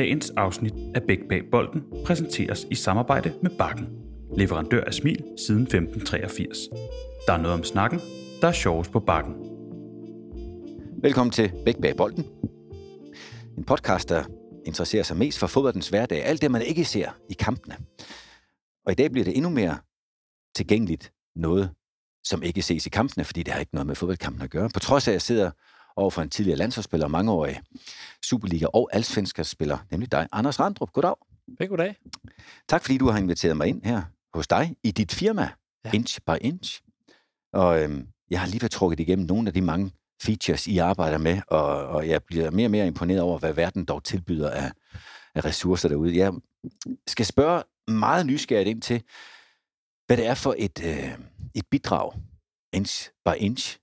Dagens afsnit af Bæk Bag Bolden præsenteres i samarbejde med Bakken, leverandør af smil siden 1583. Der er noget om snakken, der er sjovest på Bakken. Velkommen til Bæk Bag Bolden. En podcast, der interesserer sig mest for fodboldens hverdag. Alt det, man ikke ser i kampene. Og i dag bliver det endnu mere tilgængeligt noget, som ikke ses i kampene, fordi det har ikke noget med fodboldkampen at gøre. På trods af, at jeg sidder over for en tidligere landsholdsspiller og mangeårig Superliga- og alsvensker spiller, nemlig dig, Anders Randrup. Goddag. Ja, goddag. Tak fordi du har inviteret mig ind her hos dig i dit firma, ja. Inch by Inch. Og øhm, jeg har lige været trukket igennem nogle af de mange features, I arbejder med, og, og jeg bliver mere og mere imponeret over, hvad verden dog tilbyder af, af ressourcer derude. Jeg skal spørge meget nysgerrigt ind til, hvad det er for et, øh, et bidrag, inch by inch,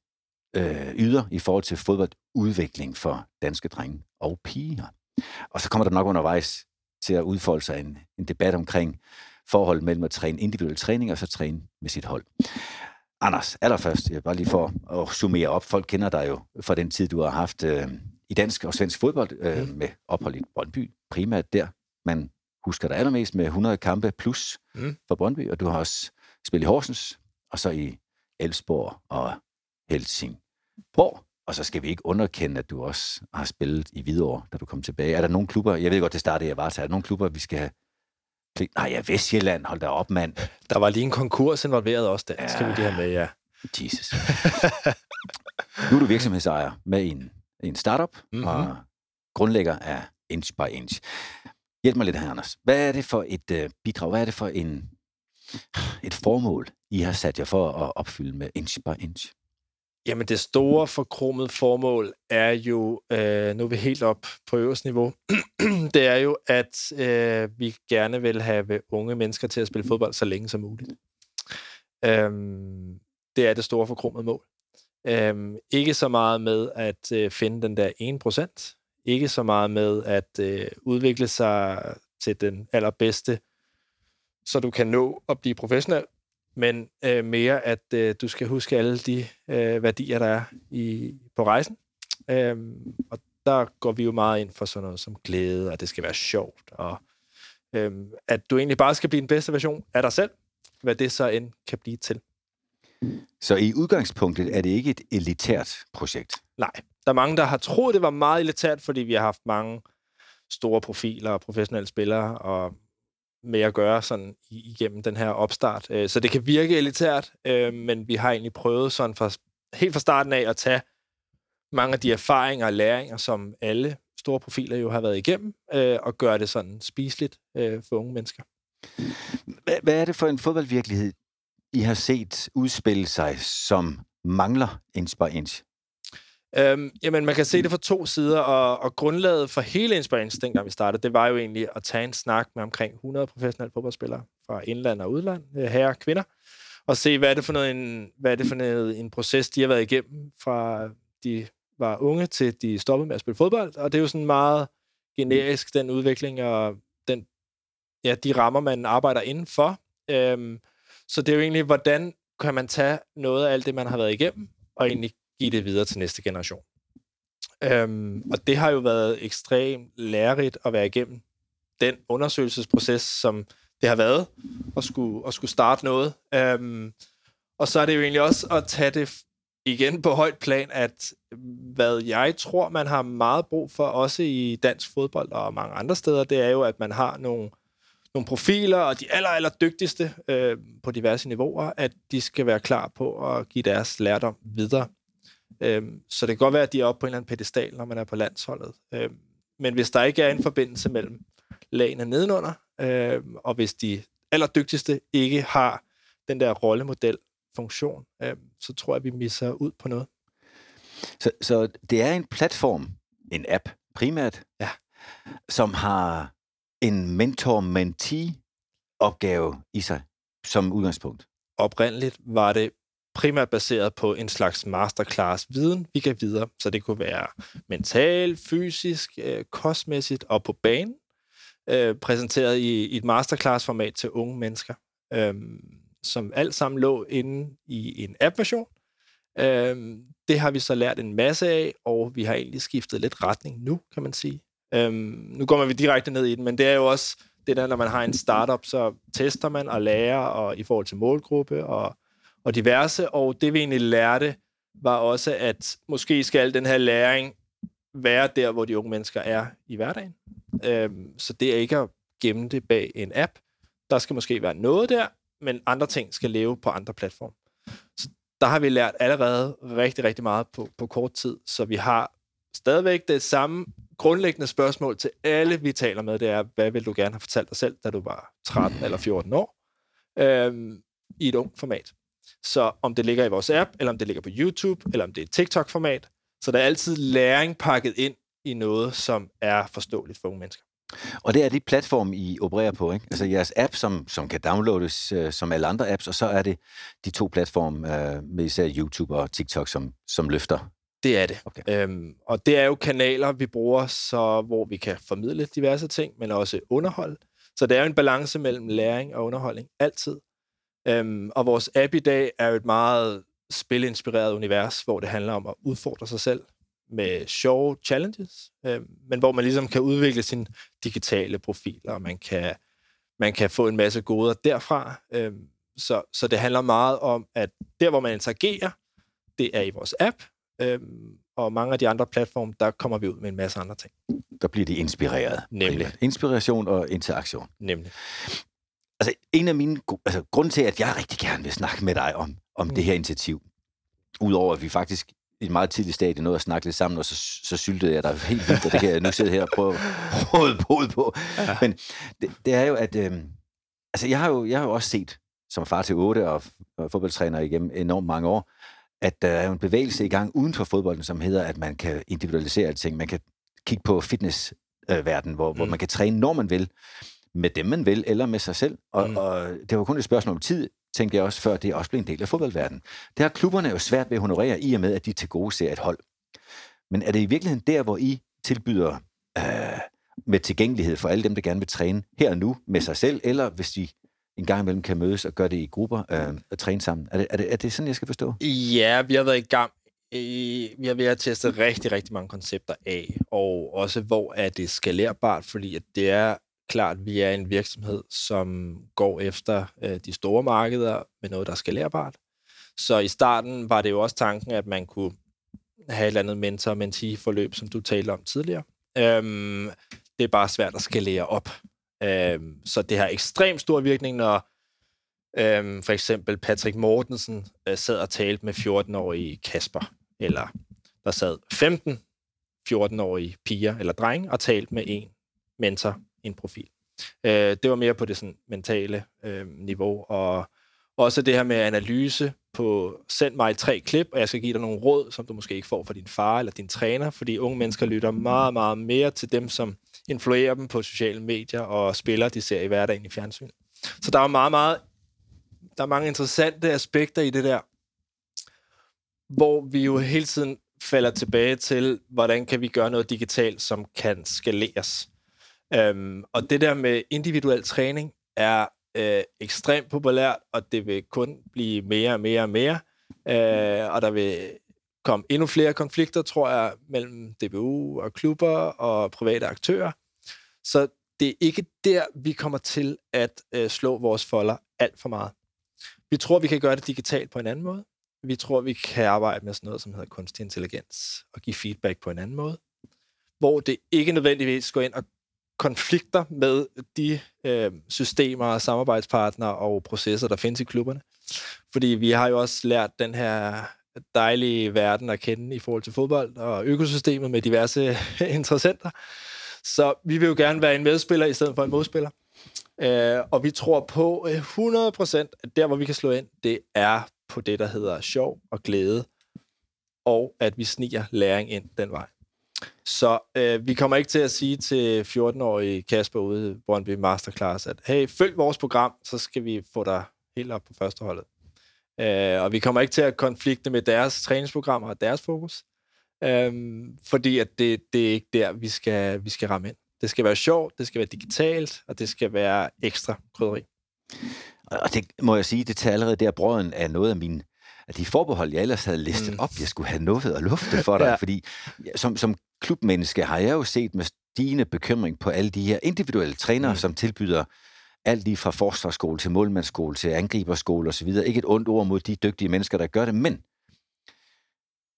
øh, yder i forhold til fodboldudvikling for danske drenge og piger. Og så kommer der nok undervejs til at udfolde sig en, en debat omkring forholdet mellem at træne individuel træning og så træne med sit hold. Anders, allerførst, jeg bare lige for at summere op. Folk kender dig jo fra den tid, du har haft øh, i dansk og svensk fodbold øh, med ophold i Brøndby. Primært der, man husker dig allermest med 100 kampe plus mm. for Brøndby, og du har også spillet i Horsens, og så i Elfsborg og Helsingborg. Og så skal vi ikke underkende, at du også har spillet i Hvidovre, da du kom tilbage. Er der nogle klubber, jeg ved godt, det startede jeg var til, er der nogle klubber, vi skal have Nej, ja, Vestjylland, hold da op, mand. Der var lige en konkurs involveret også, der ja. skal vi lige have med, ja. Jesus. nu er du virksomhedsejer med en, en startup mm-hmm. og grundlægger af Inch by Inch. Hjælp mig lidt her, Anders. Hvad er det for et uh, bidrag? Hvad er det for en, et formål, I har sat jer for at opfylde med Inch by Inch? Jamen det store forkromede formål er jo, øh, nu er vi helt op på øverste niveau, det er jo, at øh, vi gerne vil have unge mennesker til at spille fodbold så længe som muligt. Øhm, det er det store forkromede mål. Øhm, ikke så meget med at øh, finde den der 1%, ikke så meget med at øh, udvikle sig til den allerbedste, så du kan nå at blive professionel, men øh, mere, at øh, du skal huske alle de øh, værdier, der er i, på rejsen. Øhm, og der går vi jo meget ind for sådan noget som glæde, og det skal være sjovt, og øhm, at du egentlig bare skal blive den bedste version af dig selv, hvad det så end kan blive til. Så i udgangspunktet er det ikke et elitært projekt? Nej. Der er mange, der har troet, det var meget elitært, fordi vi har haft mange store profiler og professionelle spillere, og med at gøre sådan igennem den her opstart. Øh, så det kan virke elitært, øh, men vi har egentlig prøvet sådan fra, helt fra starten af at tage mange af de erfaringer og læringer, som alle store profiler jo har været igennem, øh, og gøre det sådan spiseligt øh, for unge mennesker. Hvad er det for en fodboldvirkelighed, I har set udspille sig, som mangler inch by inch? Øhm, jamen, man kan se det fra to sider, og, og grundlaget for hele Inspiration, dengang vi startede, det var jo egentlig at tage en snak med omkring 100 professionelle fodboldspillere fra indland og udland, øh, herrer herre og kvinder, og se, hvad er det for noget, en, hvad er det for noget, en proces, de har været igennem, fra de var unge til de stoppede med at spille fodbold, og det er jo sådan meget generisk, den udvikling og den, ja, de rammer, man arbejder indenfor. Øhm, så det er jo egentlig, hvordan kan man tage noget af alt det, man har været igennem, og egentlig give det videre til næste generation. Øhm, og det har jo været ekstremt lærerigt at være igennem den undersøgelsesproces, som det har været, at skulle, at skulle starte noget. Øhm, og så er det jo egentlig også at tage det igen på højt plan, at hvad jeg tror, man har meget brug for, også i dansk fodbold og mange andre steder, det er jo, at man har nogle, nogle profiler, og de aller, aller dygtigste øh, på diverse niveauer, at de skal være klar på at give deres lærdom videre. Øhm, så det kan godt være, at de er oppe på en eller anden pedestal, når man er på landsholdet. Øhm, men hvis der ikke er en forbindelse mellem lagene nedenunder, øhm, og hvis de allerdygtigste ikke har den der rollemodel-funktion, øhm, så tror jeg, vi misser ud på noget. Så, så det er en platform, en app primært, ja. som har en mentor-mentee-opgave i sig som udgangspunkt. Oprindeligt var det primært baseret på en slags masterclass-viden, vi kan videre. Så det kunne være mental, fysisk, øh, kostmæssigt og på banen, øh, præsenteret i, i et masterclass-format til unge mennesker, øh, som alt sammen lå inde i en app-version. Øh, det har vi så lært en masse af, og vi har egentlig skiftet lidt retning nu, kan man sige. Øh, nu går man vi direkte ned i den, men det er jo også det der, når man har en startup, så tester man og lærer og i forhold til målgruppe og, og diverse, og det vi egentlig lærte, var også, at måske skal den her læring være der, hvor de unge mennesker er i hverdagen. Øhm, så det er ikke at gemme det bag en app. Der skal måske være noget der, men andre ting skal leve på andre platforme. Så der har vi lært allerede rigtig, rigtig meget på, på kort tid, så vi har stadigvæk det samme grundlæggende spørgsmål til alle, vi taler med, det er, hvad vil du gerne have fortalt dig selv, da du var 13 eller 14 år, øhm, i et ungt format. Så om det ligger i vores app, eller om det ligger på YouTube, eller om det er et TikTok-format, så der er altid læring pakket ind i noget, som er forståeligt for unge mennesker. Og det er de platform, I opererer på, ikke? Altså jeres app, som, som kan downloades øh, som alle andre apps, og så er det de to platforme øh, med især YouTube og TikTok, som, som løfter. Det er det. Okay. Øhm, og det er jo kanaler, vi bruger, så hvor vi kan formidle diverse ting, men også underholde. Så det er jo en balance mellem læring og underholdning, altid. Øhm, og vores app i dag er jo et meget spilinspireret univers, hvor det handler om at udfordre sig selv med sjove challenges, øh, men hvor man ligesom kan udvikle sin digitale profil, og man kan, man kan få en masse goder derfra. Øh, så, så det handler meget om, at der, hvor man interagerer, det er i vores app, øh, og mange af de andre platforme, der kommer vi ud med en masse andre ting. Der bliver de inspireret. Nemlig. Primært. Inspiration og interaktion. Nemlig. Altså, en af mine... Altså, grunden til, at jeg rigtig gerne vil snakke med dig om, om mm. det her initiativ, udover at vi faktisk i et meget tidligt stadie nåede at snakke lidt sammen, og så, så syltede jeg der helt vildt, og det kan jeg nu sidde her og prøve at råde på. på. Ja. Men det, det, er jo, at... Øh, altså, jeg har jo, jeg har jo også set, som far til otte og, og fodboldtræner igennem enormt mange år, at der er en bevægelse i gang uden for fodbolden, som hedder, at man kan individualisere ting. Man kan kigge på fitnessverden, hvor, mm. hvor man kan træne, når man vil, med dem, man vil, eller med sig selv. Og, mm. og det var kun et spørgsmål om tid, tænkte jeg også før, det også blevet en del af fodboldverdenen. Det har klubberne jo svært ved at honorere, i og med, at de til gode ser et hold. Men er det i virkeligheden der, hvor I tilbyder øh, med tilgængelighed for alle dem, der gerne vil træne her og nu med sig selv, eller hvis de en gang imellem kan mødes og gøre det i grupper øh, og træne sammen. Er det, er, det, er det sådan, jeg skal forstå? Ja, vi har været i gang. I, vi har været at teste rigtig, rigtig mange koncepter af, og også hvor er det skalerbart, fordi at det er klart, vi er en virksomhed, som går efter øh, de store markeder med noget, der er skalerbart. Så i starten var det jo også tanken, at man kunne have et eller andet mentor-mentee-forløb, som du talte om tidligere. Øhm, det er bare svært at skalere op. Øhm, så det har ekstremt stor virkning, når øhm, for eksempel Patrick Mortensen øh, sad og talte med 14-årige Kasper, eller der sad 15 14-årige piger eller drenge og talte med en mentor en profil. Øh, det var mere på det sådan, mentale øh, niveau, og også det her med analyse på, send mig tre klip, og jeg skal give dig nogle råd, som du måske ikke får fra din far eller din træner, fordi unge mennesker lytter meget, meget mere til dem, som influerer dem på sociale medier og spiller, de ser i hverdagen i fjernsyn. Så der er meget, meget, der er mange interessante aspekter i det der, hvor vi jo hele tiden falder tilbage til, hvordan kan vi gøre noget digitalt, som kan skaleres. Øhm, og det der med individuel træning er øh, ekstremt populært, og det vil kun blive mere og mere og mere. Øh, og der vil komme endnu flere konflikter, tror jeg, mellem DBU og klubber og private aktører. Så det er ikke der, vi kommer til at øh, slå vores folder alt for meget. Vi tror, vi kan gøre det digitalt på en anden måde. Vi tror, vi kan arbejde med sådan noget, som hedder kunstig intelligens, og give feedback på en anden måde. Hvor det ikke nødvendigvis går ind og konflikter med de øh, systemer, samarbejdspartnere og processer, der findes i klubberne. Fordi vi har jo også lært den her dejlige verden at kende i forhold til fodbold og økosystemet med diverse interessenter. Så vi vil jo gerne være en medspiller i stedet for en modspiller. Øh, og vi tror på øh, 100% at der, hvor vi kan slå ind, det er på det, der hedder sjov og glæde, og at vi sniger læring ind den vej. Så øh, vi kommer ikke til at sige til 14-årige Kasper ude i Brøndby Masterclass, at hey, følg vores program, så skal vi få dig helt op på førsteholdet. Øh, og vi kommer ikke til at konflikte med deres træningsprogrammer og deres fokus, øh, fordi at det, det er ikke der, vi skal, vi skal ramme ind. Det skal være sjovt, det skal være digitalt, og det skal være ekstra krydderi. Og det må jeg sige, det tager allerede der brøden af noget af min at de forbehold, jeg ellers havde listet mm. op, jeg skulle have noget at lufte for dig, ja. fordi som, som klubmenneske har jeg jo set med stigende bekymring på alle de her individuelle trænere, mm. som tilbyder alt lige fra forsvarsskole til målmandsskole til angriberskole osv. Ikke et ondt ord mod de dygtige mennesker, der gør det, men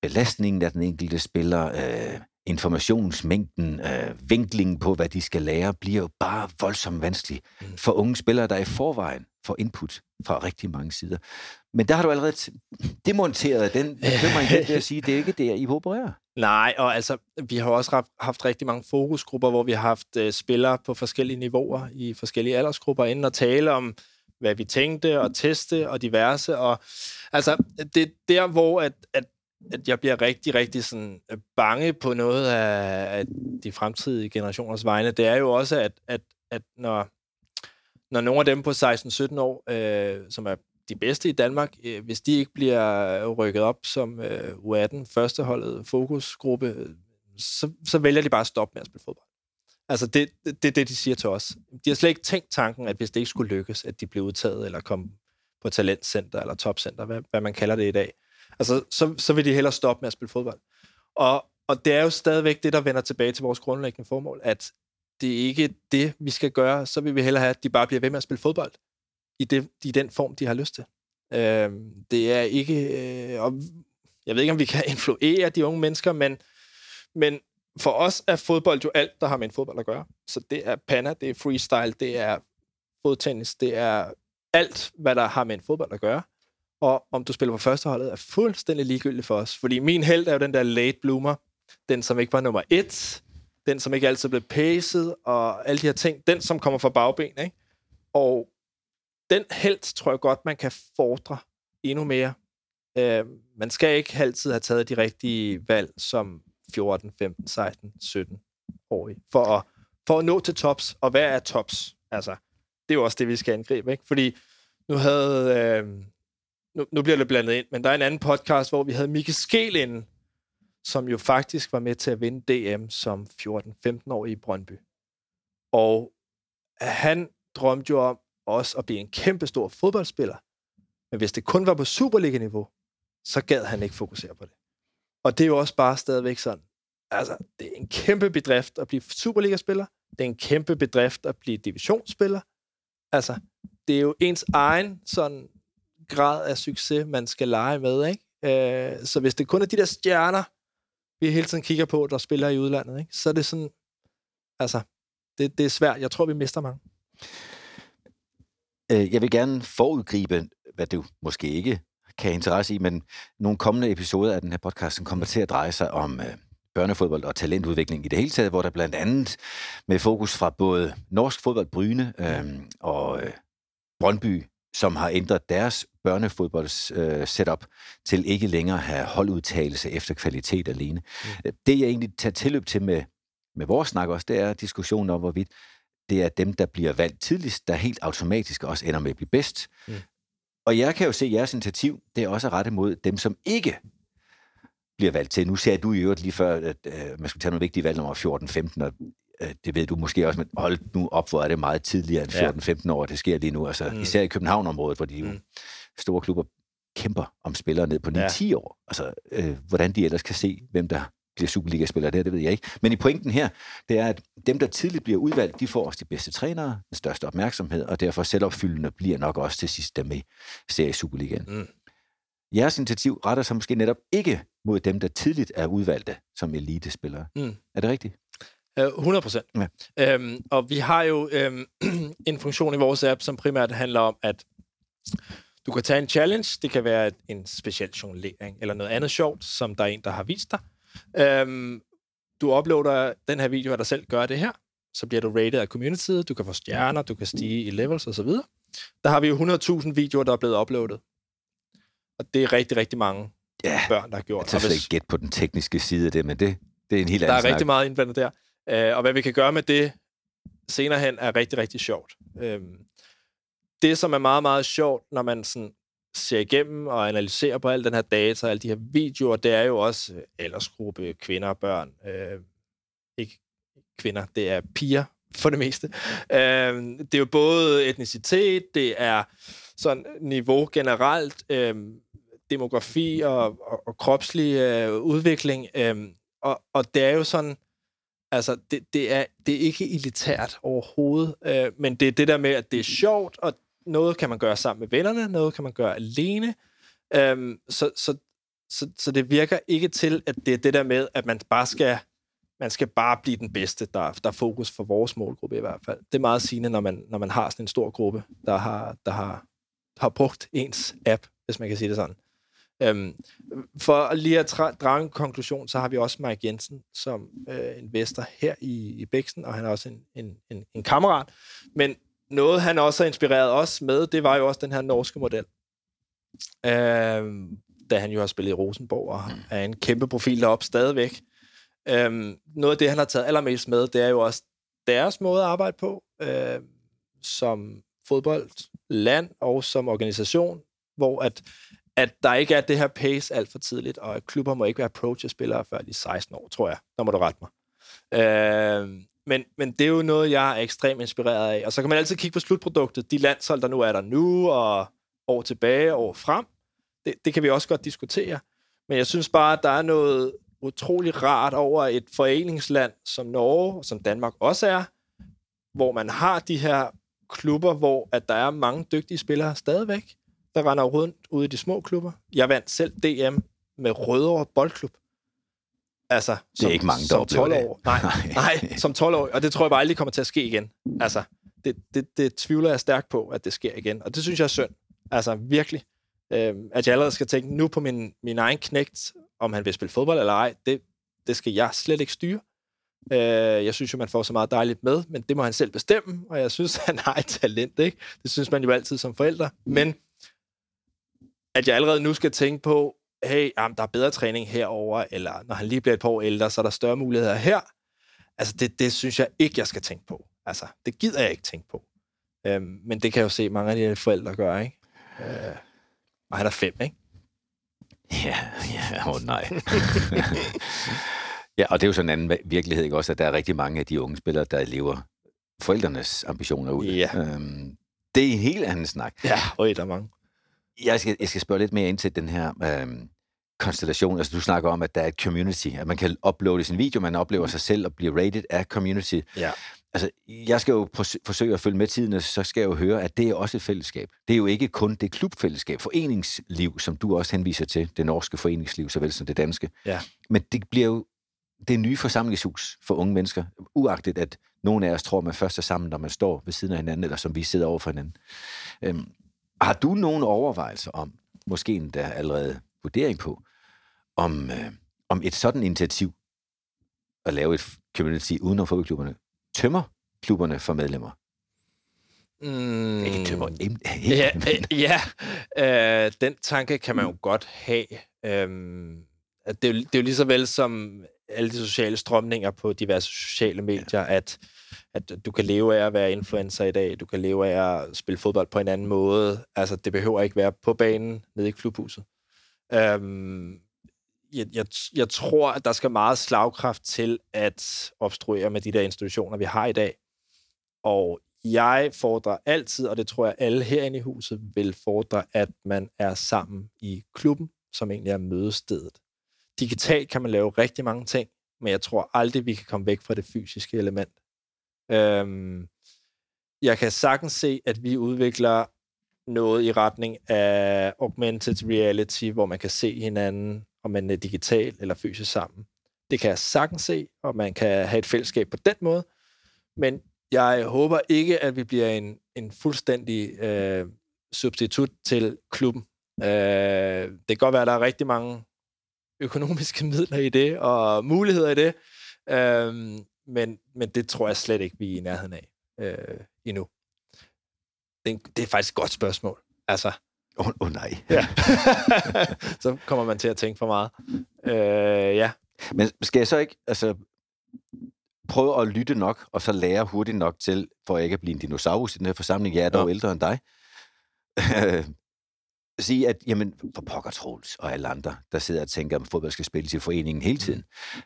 belastningen af den enkelte spiller, øh, informationsmængden, øh, vinklingen på, hvad de skal lære, bliver jo bare voldsomt vanskelig mm. for unge spillere, der i forvejen får input fra rigtig mange sider. Men der har du allerede demonteret den bekymring, det at sige, det er ikke der, I opererer. Nej, og altså, vi har også haft, haft rigtig mange fokusgrupper, hvor vi har haft øh, spillere på forskellige niveauer i forskellige aldersgrupper, inden at tale om, hvad vi tænkte, og teste, og diverse. Og altså, det er der, hvor at, at at jeg bliver rigtig, rigtig sådan øh, bange på noget af, af de fremtidige generationers vegne, det er jo også, at, at, at når, når nogle af dem på 16-17 år, øh, som er de bedste i Danmark, øh, hvis de ikke bliver rykket op som øh, U18 førsteholdet fokusgruppe, så, så vælger de bare at stoppe med at spille fodbold. Altså, det er det, det, de siger til os. De har slet ikke tænkt tanken, at hvis det ikke skulle lykkes, at de blev udtaget eller kom på talentcenter eller topcenter, hvad, hvad man kalder det i dag, Altså, så, så vil de hellere stoppe med at spille fodbold. Og, og det er jo stadigvæk det, der vender tilbage til vores grundlæggende formål, at det er ikke det, vi skal gøre. Så vil vi hellere have, at de bare bliver ved med at spille fodbold i, det, i den form, de har lyst til. Øh, det er ikke... Øh, og jeg ved ikke, om vi kan influere de unge mennesker, men, men for os er fodbold jo alt, der har med en fodbold at gøre. Så det er panna, det er freestyle, det er fodtennis, det er alt, hvad der har med en fodbold at gøre og om du spiller på førsteholdet er fuldstændig ligegyldigt for os. Fordi min held er jo den der late bloomer, den som ikke var nummer et, den som ikke altid blev paced, og alle de her ting, den som kommer fra bagben, ikke? Og den held tror jeg godt, man kan fordre endnu mere. Øh, man skal ikke altid have taget de rigtige valg som 14, 15, 16, 17 år for at, for at nå til tops. Og hvad er tops? Altså, det er jo også det, vi skal angribe, ikke? Fordi nu havde øh, nu, nu bliver det blandet ind, men der er en anden podcast, hvor vi havde Mikke Skel inden, som jo faktisk var med til at vinde DM som 14-15 år i Brøndby. Og han drømte jo om også at blive en kæmpe stor fodboldspiller. Men hvis det kun var på Superliga-niveau, så gad han ikke fokusere på det. Og det er jo også bare stadigvæk sådan. Altså, det er en kæmpe bedrift at blive Superliga-spiller. Det er en kæmpe bedrift at blive divisionsspiller. Altså, det er jo ens egen sådan grad af succes, man skal lege med. Ikke? Øh, så hvis det kun er de der stjerner, vi hele tiden kigger på, der spiller i udlandet, ikke? så er det sådan, altså, det, det er svært. Jeg tror, vi mister mange. Øh, jeg vil gerne forudgribe, hvad du måske ikke kan have interesse i, men nogle kommende episoder af den her podcast, som kommer til at dreje sig om øh, børnefodbold og talentudvikling i det hele taget, hvor der blandt andet med fokus fra både norsk fodbold, Bryne øh, og øh, Brøndby som har ændret deres børnefodbolds øh, setup til ikke længere at have holdudtagelse efter kvalitet alene. Mm. Det jeg egentlig tager tilløb til med, med vores snak også, det er diskussionen om, hvorvidt det er dem, der bliver valgt tidligst, der helt automatisk også ender med at blive bedst. Mm. Og jeg kan jo se, at jeres initiativ, det er også rettet mod dem, som ikke bliver valgt til. Nu ser du i øvrigt lige før, at øh, man skulle tage nogle vigtige valg nummer 14-15, og Øh, det ved du måske også, men hold nu op, hvor er det meget tidligere end 14-15 år, det sker lige nu. Altså, mm. Især i København-området, hvor de jo mm. store klubber kæmper om spillere ned på 9-10 ja. år. Altså, øh, hvordan de ellers kan se, hvem der bliver Superliga-spillere der, det ved jeg ikke. Men i pointen her, det er, at dem, der tidligt bliver udvalgt, de får også de bedste trænere, den største opmærksomhed, og derfor selvopfyldende bliver nok også til sidst dem i serie Superligaen. Mm. Jeres initiativ retter sig måske netop ikke mod dem, der tidligt er udvalgte som elitespillere. Mm. Er det rigtigt? 100 øh, procent. Ja. Øhm, og vi har jo øhm, en funktion i vores app, som primært handler om, at du kan tage en challenge. Det kan være en speciel jonglering eller noget andet sjovt, som der er en, der har vist dig. Øhm, du uploader den her video af dig selv, gør det her. Så bliver du rated af communityet. Du kan få stjerner, du kan stige i levels osv. Der har vi jo 100.000 videoer, der er blevet uploadet. Og det er rigtig, rigtig mange ja, børn, der har gjort. Jeg tager ikke gæt på den tekniske side af det, men det, det er en helt anden Der er snak. rigtig meget indblandet der. Øh, og hvad vi kan gøre med det senere hen, er rigtig, rigtig sjovt. Øh, det, som er meget, meget sjovt, når man sådan ser igennem og analyserer på al den her data og alle de her videoer, det er jo også øh, aldersgruppe, kvinder og børn. Øh, ikke kvinder, det er piger for det meste. Øh, det er jo både etnicitet, det er sådan niveau generelt, øh, demografi og, og, og kropslig øh, udvikling. Øh, og, og det er jo sådan, altså, det, det, er, det er ikke elitært overhovedet, øh, men det er det der med, at det er sjovt, og noget kan man gøre sammen med vennerne, noget kan man gøre alene, Øhm, så, så, så, så det virker ikke til, at det er det der med, at man bare skal man skal bare blive den bedste, der, der er fokus for vores målgruppe i hvert fald. Det er meget sigende, når man, når man har sådan en stor gruppe, der har, der har, har brugt ens app, hvis man kan sige det sådan. Øhm, for lige at drage en konklusion, så har vi også Mike Jensen som øh, investor her i, i Bæksen, og han er også en, en, en, en kammerat. Men noget, han også har inspireret os med, det var jo også den her norske model. Øhm, da han jo har spillet i Rosenborg, og mm. er en kæmpe profil deroppe stadigvæk. Øhm, noget af det, han har taget allermest med, det er jo også deres måde at arbejde på, øh, som fodboldland og som organisation, hvor at, at der ikke er det her pace alt for tidligt, og at klubber må ikke være approach-spillere før de 16 år, tror jeg. Der må du rette mig. Øh, men, men det er jo noget, jeg er ekstremt inspireret af. Og så kan man altid kigge på slutproduktet. De landshold, der nu er der nu, og år tilbage, år frem. Det, det kan vi også godt diskutere. Men jeg synes bare, at der er noget utrolig rart over et foreningsland som Norge, som Danmark også er, hvor man har de her klubber, hvor at der er mange dygtige spillere stadigvæk, der render rundt ude i de små klubber. Jeg vandt selv DM med Rødovre Boldklub. Altså, det er ikke mange, der som 12 år. Nej, nej, som 12 år. Og det tror jeg bare aldrig kommer til at ske igen. Altså, det, det, det tvivler jeg stærkt på, at det sker igen. Og det synes jeg er synd. Altså, virkelig. Øh, at jeg allerede skal tænke nu på min, min egen knægt, om han vil spille fodbold eller ej, det, det skal jeg slet ikke styre. Øh, jeg synes jo, man får så meget dejligt med, men det må han selv bestemme, og jeg synes, han har et talent, ikke? Det synes man jo altid som forældre. Men at jeg allerede nu skal tænke på, hey, jamen, der er bedre træning herover, eller når han lige bliver et par år ældre, så er der større muligheder her. Altså, det, det synes jeg ikke, jeg skal tænke på. Altså, det gider jeg ikke tænke på. Øhm, men det kan jeg jo se mange af de forældre gøre, ikke? Øh, og han er fem, ikke? Ja, ja, åh oh, nej. ja, og det er jo sådan en anden virkelighed, ikke også, at der er rigtig mange af de unge spillere, der lever forældrenes ambitioner ud. Ja. Øhm, det er en helt anden snak. Ja, og der er mange. Jeg skal, jeg skal spørge lidt mere ind til den her øhm, konstellation. Altså, du snakker om, at der er et community, at man kan uploade sin video, man oplever sig selv og bliver rated af community. Ja altså, jeg skal jo forsøge at følge med tiden, og så skal jeg jo høre, at det er også et fællesskab. Det er jo ikke kun det klubfællesskab, foreningsliv, som du også henviser til, det norske foreningsliv, såvel som det danske. Ja. Men det bliver jo det nye forsamlingshus for unge mennesker, uagtet at nogle af os tror, man først er sammen, når man står ved siden af hinanden, eller som vi sidder over for hinanden. Øhm, har du nogle overvejelser om, måske endda allerede vurdering på, om, øh, om et sådan initiativ, at lave et community uden om fodboldklubberne, tømmer klubberne for medlemmer? Mm, ikke tømmer. ja, ja øh, den tanke kan man jo godt have. Øhm, det, er jo, det er jo lige så vel som alle de sociale strømninger på diverse sociale medier, ja. at, at du kan leve af at være influencer i dag, du kan leve af at spille fodbold på en anden måde. Altså, det behøver ikke være på banen nede i klubhuset. Øhm, jeg, jeg, jeg tror, at der skal meget slagkraft til at obstruere med de der institutioner, vi har i dag. Og jeg fordrer altid, og det tror jeg alle herinde i huset vil fordre, at man er sammen i klubben, som egentlig er mødestedet. Digitalt kan man lave rigtig mange ting, men jeg tror aldrig, vi kan komme væk fra det fysiske element. Øhm, jeg kan sagtens se, at vi udvikler noget i retning af augmented reality, hvor man kan se hinanden om man er digital eller fysisk sammen. Det kan jeg sagtens se, og man kan have et fællesskab på den måde. Men jeg håber ikke, at vi bliver en, en fuldstændig øh, substitut til klubben. Øh, det kan godt være, at der er rigtig mange økonomiske midler i det, og muligheder i det, øh, men, men det tror jeg slet ikke, vi er i nærheden af øh, endnu. Det, det er faktisk et godt spørgsmål. Altså, Åh oh, oh, nej. Ja. så kommer man til at tænke for meget. Øh, ja. Men skal jeg så ikke altså, prøve at lytte nok, og så lære hurtigt nok til, for at ikke at blive en dinosaurus i den her forsamling, jeg er dog ja. ældre end dig, sige, at jamen, for pokker Troels og alle andre, der sidder og tænker, at fodbold skal spilles i foreningen hele tiden. Mm.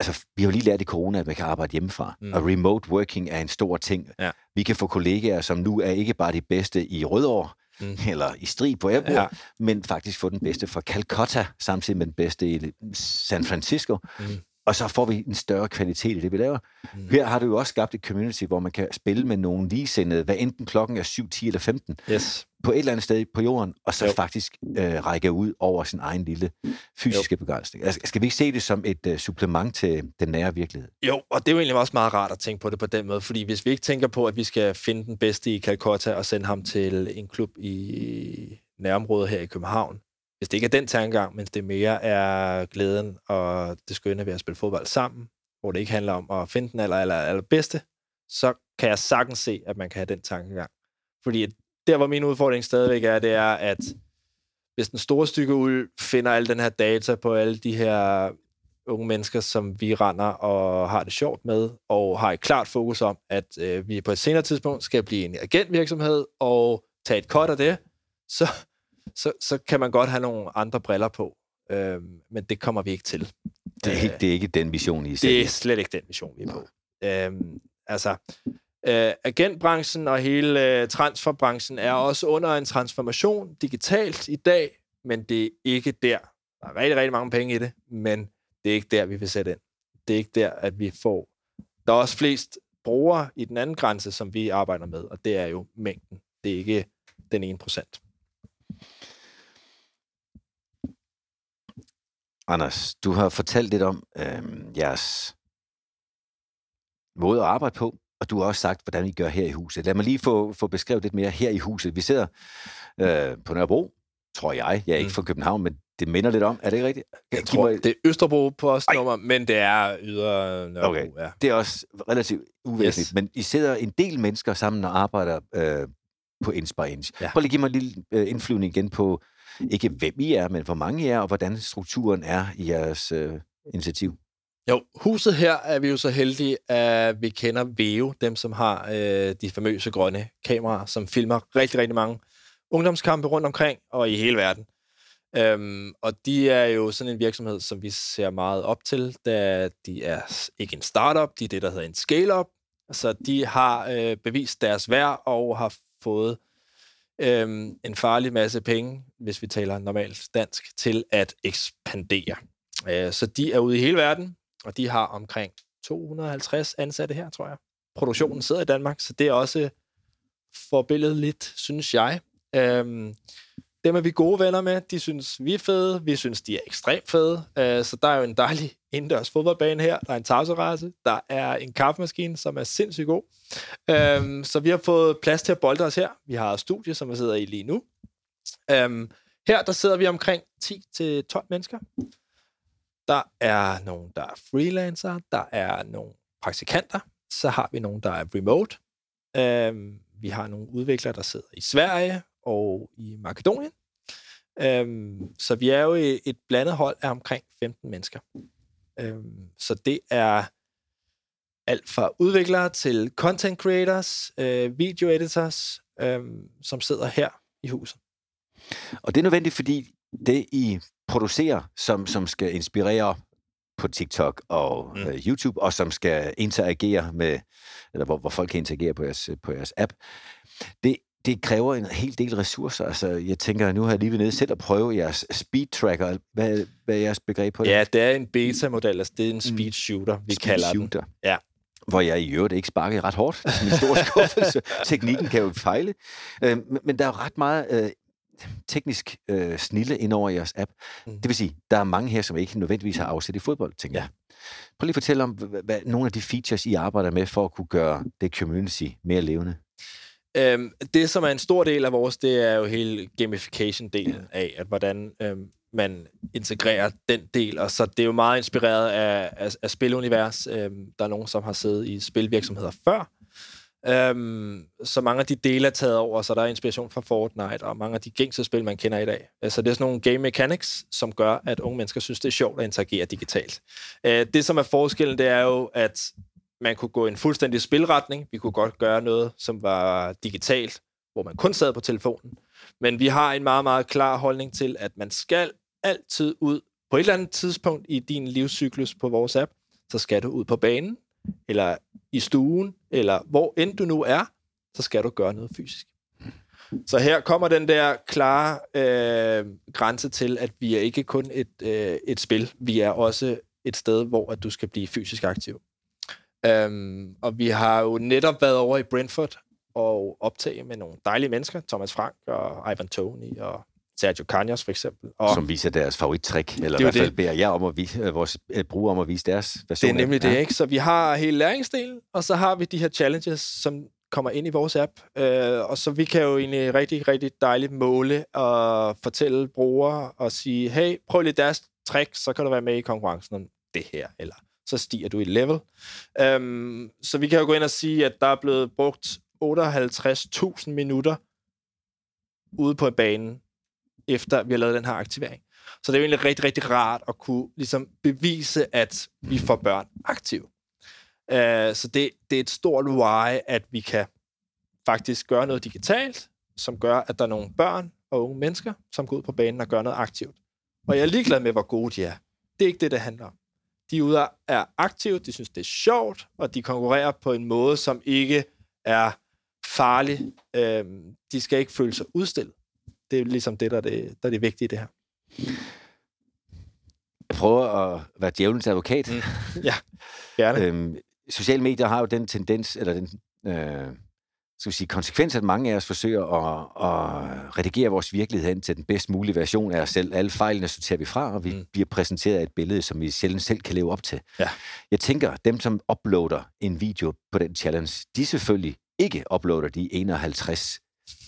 Altså, vi har jo lige lært i corona, at man kan arbejde hjemmefra, mm. og remote working er en stor ting. Ja. Vi kan få kollegaer, som nu er ikke bare de bedste i Rødovre, mm. eller i strid på Airport, ja. men faktisk få den bedste fra Calcutta, samtidig med den bedste i San Francisco. Mm og så får vi en større kvalitet i det, vi laver. Mm. Her har du jo også skabt et community, hvor man kan spille med nogle ligesindede, hvad enten klokken er 7, 10 eller 15, yes. På et eller andet sted på jorden, og så jo. faktisk øh, række ud over sin egen lille fysiske jo. begrænsning. Altså, skal vi ikke se det som et øh, supplement til den nære virkelighed? Jo, og det er jo egentlig også meget rart at tænke på det på den måde, fordi hvis vi ikke tænker på, at vi skal finde den bedste i Calcutta og sende ham til en klub i nærområdet her i København, hvis det ikke er den tankegang, men det mere er glæden og det skønne ved at spille fodbold sammen, hvor det ikke handler om at finde den aller, aller, aller bedste, så kan jeg sagtens se, at man kan have den tankegang. Fordi der, hvor min udfordring stadigvæk er, det er, at hvis den store stykke uld finder al den her data på alle de her unge mennesker, som vi render og har det sjovt med, og har et klart fokus om, at øh, vi på et senere tidspunkt skal blive en agentvirksomhed og tage et kort af det, så, så, så kan man godt have nogle andre briller på. Øh, men det kommer vi ikke til. Det er, ikke, det er ikke den mission, I Det er slet ikke den mission, vi er på. Øh, altså, øh, agentbranchen og hele øh, transferbranchen er også under en transformation digitalt i dag, men det er ikke der. Der er rigtig, rigtig mange penge i det, men det er ikke der, vi vil sætte ind. Det er ikke der, at vi får... Der er også flest brugere i den anden grænse, som vi arbejder med, og det er jo mængden. Det er ikke den ene procent. Anders, du har fortalt lidt om øh, jeres måde at arbejde på, og du har også sagt, hvordan I gør her i huset. Lad mig lige få, få beskrevet lidt mere her i huset. Vi sidder øh, på Nørrebro, tror jeg. Jeg er ikke mm. fra København, men det minder lidt om. Er det ikke rigtigt? Jeg tror, mig... det er Østerbro på os nummer, men det er ydre Nørrebro. Okay. Ja. Det er også relativt uvæsentligt. Yes. Men I sidder en del mennesker sammen og arbejder øh, på Inspire Inch. Ja. Prøv lige at give mig en lille øh, indflyvning igen på, ikke hvem I er, men hvor mange I er, og hvordan strukturen er i jeres øh, initiativ. Jo, huset her er vi jo så heldige, at vi kender Veo, dem som har øh, de famøse grønne kameraer, som filmer rigtig, rigtig mange ungdomskampe rundt omkring og i hele verden. Øhm, og de er jo sådan en virksomhed, som vi ser meget op til, da de er ikke en startup, de er det, der hedder en scale-up. Så de har øh, bevist deres værd og har fået øhm, en farlig masse penge, hvis vi taler normalt dansk, til at ekspandere. Øh, så de er ude i hele verden, og de har omkring 250 ansatte her, tror jeg. Produktionen sidder i Danmark, så det er også forbilledeligt, synes jeg. Øhm, dem er vi gode venner med. De synes, vi er fede. Vi synes, de er ekstremt fede. Uh, så der er jo en dejlig indendørs fodboldbane her. Der er en tavserasse. Der er en kaffemaskine, som er sindssygt god. Um, så vi har fået plads til at bolde os her. Vi har et studie, som vi sidder i lige nu. Um, her der sidder vi omkring 10-12 mennesker. Der er nogen, der er freelancer. Der er nogle praktikanter. Så har vi nogen, der er remote. Um, vi har nogle udviklere, der sidder i Sverige og i Makedonien. Øhm, så vi er jo et blandet hold af omkring 15 mennesker. Øhm, så det er alt fra udviklere til content creators, øh, video editors, øh, som sidder her i huset. Og det er nødvendigt, fordi det, I producerer, som, som skal inspirere på TikTok og mm. øh, YouTube, og som skal interagere med, eller hvor, hvor folk kan interagere på jeres, på jeres app, det, det kræver en hel del ressourcer. Altså, jeg tænker, nu har jeg lige været nede selv og prøve jeres speed tracker. Hvad, hvad er jeres begreb på det? Ja, det er en beta-model. Altså, det er en mm. speed shooter, vi speed kalder shooter. den. Ja. Hvor jeg i øvrigt ikke sparker ret hårdt. Det er en stor skuffelse. Teknikken kan jo fejle. Øh, men der er jo ret meget øh, teknisk øh, snille ind over jeres app. Mm. Det vil sige, der er mange her, som ikke nødvendigvis har afsat i fodbold, tænker ja. Prøv lige at fortælle om, hvad, hvad, nogle af de features, I arbejder med for at kunne gøre det community mere levende. Øhm, det, som er en stor del af vores, det er jo hele gamification-delen af, at hvordan øhm, man integrerer den del, og så det er jo meget inspireret af, af, af spilunivers. Øhm, der er nogen, som har siddet i spilvirksomheder før, øhm, så mange af de dele er taget over, så der er inspiration fra Fortnite og mange af de gængse spil, man kender i dag. Øh, så det er sådan nogle game mechanics, som gør, at unge mennesker synes, det er sjovt at interagere digitalt. Øh, det, som er forskellen, det er jo, at man kunne gå i en fuldstændig spilretning. Vi kunne godt gøre noget, som var digitalt, hvor man kun sad på telefonen. Men vi har en meget, meget klar holdning til, at man skal altid ud på et eller andet tidspunkt i din livscyklus på vores app, så skal du ud på banen, eller i stuen, eller hvor end du nu er, så skal du gøre noget fysisk. Så her kommer den der klare øh, grænse til, at vi er ikke kun et, øh, et spil, vi er også et sted, hvor at du skal blive fysisk aktiv. Um, og vi har jo netop været over i Brentford og optage med nogle dejlige mennesker, Thomas Frank og Ivan Tony og Sergio Cañas for eksempel. Og Som viser deres favorittrik, eller i hvert fald beder jeg om at vise, øh, vores øh, brugere om at vise deres version. det er nemlig det, ikke? Så vi har hele læringsdelen, og så har vi de her challenges, som kommer ind i vores app. Øh, og så vi kan jo egentlig rigtig, rigtig dejligt måle og fortælle brugere og sige, hey, prøv lige deres trick, så kan du være med i konkurrencen om det her, eller så stiger du i level. Um, så vi kan jo gå ind og sige, at der er blevet brugt 58.000 minutter ude på banen, efter vi har lavet den her aktivering. Så det er jo egentlig rigtig, rigtig rart at kunne ligesom bevise, at vi får børn aktive. Uh, så det, det er et stort why, at vi kan faktisk gøre noget digitalt, som gør, at der er nogle børn og unge mennesker, som går ud på banen og gør noget aktivt. Og jeg er ligeglad med, hvor gode de er. Det er ikke det, det handler om. De ude er aktive, de synes, det er sjovt, og de konkurrerer på en måde, som ikke er farlig. Øhm, de skal ikke føle sig udstillet. Det er ligesom det, der er det, der er det vigtige i det her. Jeg prøver at være djævelens advokat. Mm. Ja, gerne. øhm, sociale medier har jo den tendens, eller den øh, skal vi sige, konsekvens, at mange af os forsøger at, at redigere vores virkelighed hen til den bedst mulige version af os selv. Alle fejlene sorterer vi fra, og vi mm. bliver præsenteret af et billede, som vi sjældent selv kan leve op til. Ja. Jeg tænker, dem, som uploader en video på den challenge, de selvfølgelig ikke uploader de 51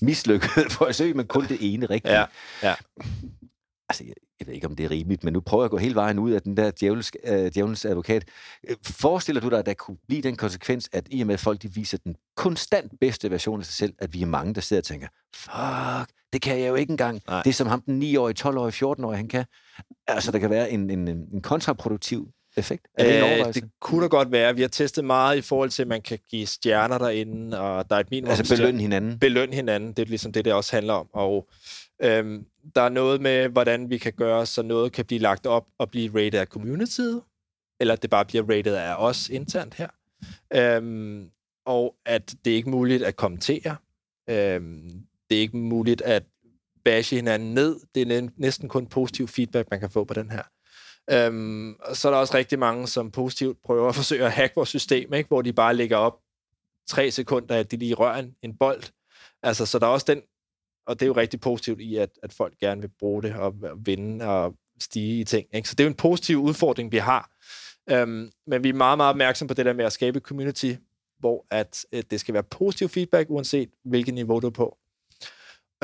mislykkede forsøg, men kun det ene rigtige. Ja, ja. Altså, jeg, jeg ved ikke, om det er rimeligt, men nu prøver jeg at gå hele vejen ud af den der djævels, øh, djævelens advokat. Forestiller du dig, at der kunne blive den konsekvens, at i og med, at folk de viser den konstant bedste version af sig selv, at vi er mange, der sidder og tænker, fuck, det kan jeg jo ikke engang. Nej. Det er som ham den 9-årige, 12-årige, 14-årige, han kan. Altså, der kan være en, en, en kontraproduktiv effekt? Er det, en øh, det kunne da godt være. Vi har testet meget i forhold til, at man kan give stjerner derinde, og der er et minimum... Altså belønne hinanden? Belønne hinanden, det er ligesom det, det også handler om. Og øhm, der er noget med, hvordan vi kan gøre, så noget kan blive lagt op og blive rated af communityet, eller det bare bliver rated af os internt her. Øhm, og at det er ikke muligt at kommentere. Øhm, det er ikke muligt at bashe hinanden ned. Det er næsten kun positiv feedback, man kan få på den her. Øhm, og så er der også rigtig mange, som positivt prøver at forsøge at hacke vores system, ikke? hvor de bare lægger op tre sekunder, at de lige rører en, en bold. Altså, så der er også den, og det er jo rigtig positivt i, at, at folk gerne vil bruge det og vinde og stige i ting. Ikke? Så det er jo en positiv udfordring, vi har. Øhm, men vi er meget, meget opmærksom på det der med at skabe community, hvor at, at det skal være positiv feedback, uanset hvilket niveau du er på.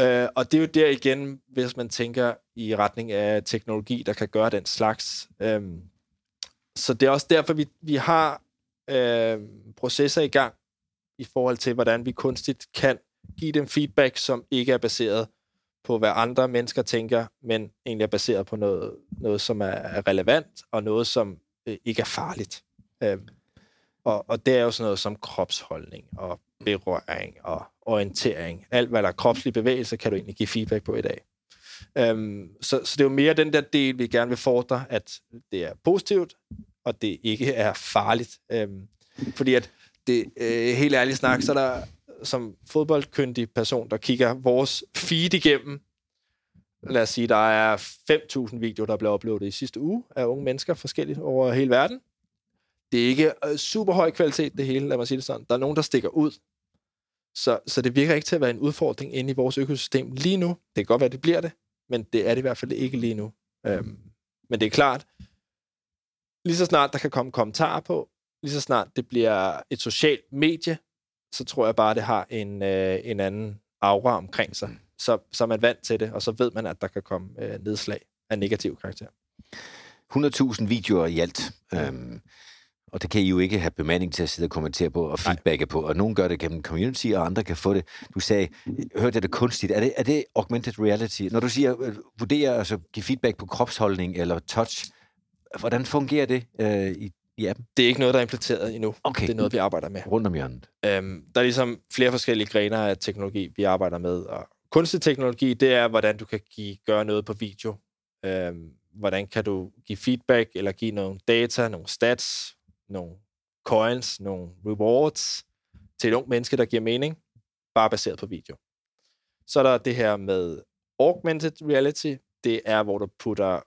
Øh, og det er jo der igen, hvis man tænker i retning af teknologi, der kan gøre den slags. Øh, så det er også derfor, vi, vi har øh, processer i gang i forhold til, hvordan vi kunstigt kan give dem feedback, som ikke er baseret på, hvad andre mennesker tænker, men egentlig er baseret på noget, noget som er relevant, og noget, som øh, ikke er farligt. Øh, og, og det er jo sådan noget som kropsholdning og berøring og orientering. Alt, hvad der er kropslig bevægelse, kan du egentlig give feedback på i dag. Øhm, så, så det er jo mere den der del, vi gerne vil fordre, at det er positivt, og det ikke er farligt. Øhm, fordi at det øh, helt ærligt snak, så er der som fodboldkyndig person, der kigger vores feed igennem, lad os sige, der er 5.000 videoer, der blev uploadet i sidste uge af unge mennesker forskelligt over hele verden. Det er ikke øh, super høj kvalitet, det hele, lad mig sige det sådan. Der er nogen, der stikker ud. Så, så det virker ikke til at være en udfordring inde i vores økosystem lige nu. Det kan godt være, det bliver det, men det er det i hvert fald ikke lige nu. Øhm, men det er klart, lige så snart der kan komme kommentarer på, lige så snart det bliver et socialt medie, så tror jeg bare, det har en, øh, en anden aura omkring sig. Så, så er man vant til det, og så ved man, at der kan komme øh, nedslag af negativ karakter. 100.000 videoer i alt. Øhm, og det kan I jo ikke have bemanding til at sidde og kommentere på og feedbacke på. Og nogen gør det gennem community, og andre kan få det. Du sagde, hørte jeg det kunstigt? Er det, er det augmented reality? Når du siger, øh, vurdere, altså give feedback på kropsholdning eller touch, hvordan fungerer det øh, i, i appen? Det er ikke noget, der er implementeret endnu. Okay. Det er noget, vi arbejder med. Rundt om hjørnet. Øhm, der er ligesom flere forskellige grener af teknologi, vi arbejder med. Og kunstig teknologi, det er, hvordan du kan give, gøre noget på video. Øhm, hvordan kan du give feedback, eller give nogle data, nogle stats, nogle coins, nogle rewards til et ung menneske, der giver mening, bare baseret på video. Så er der det her med augmented reality. Det er, hvor du putter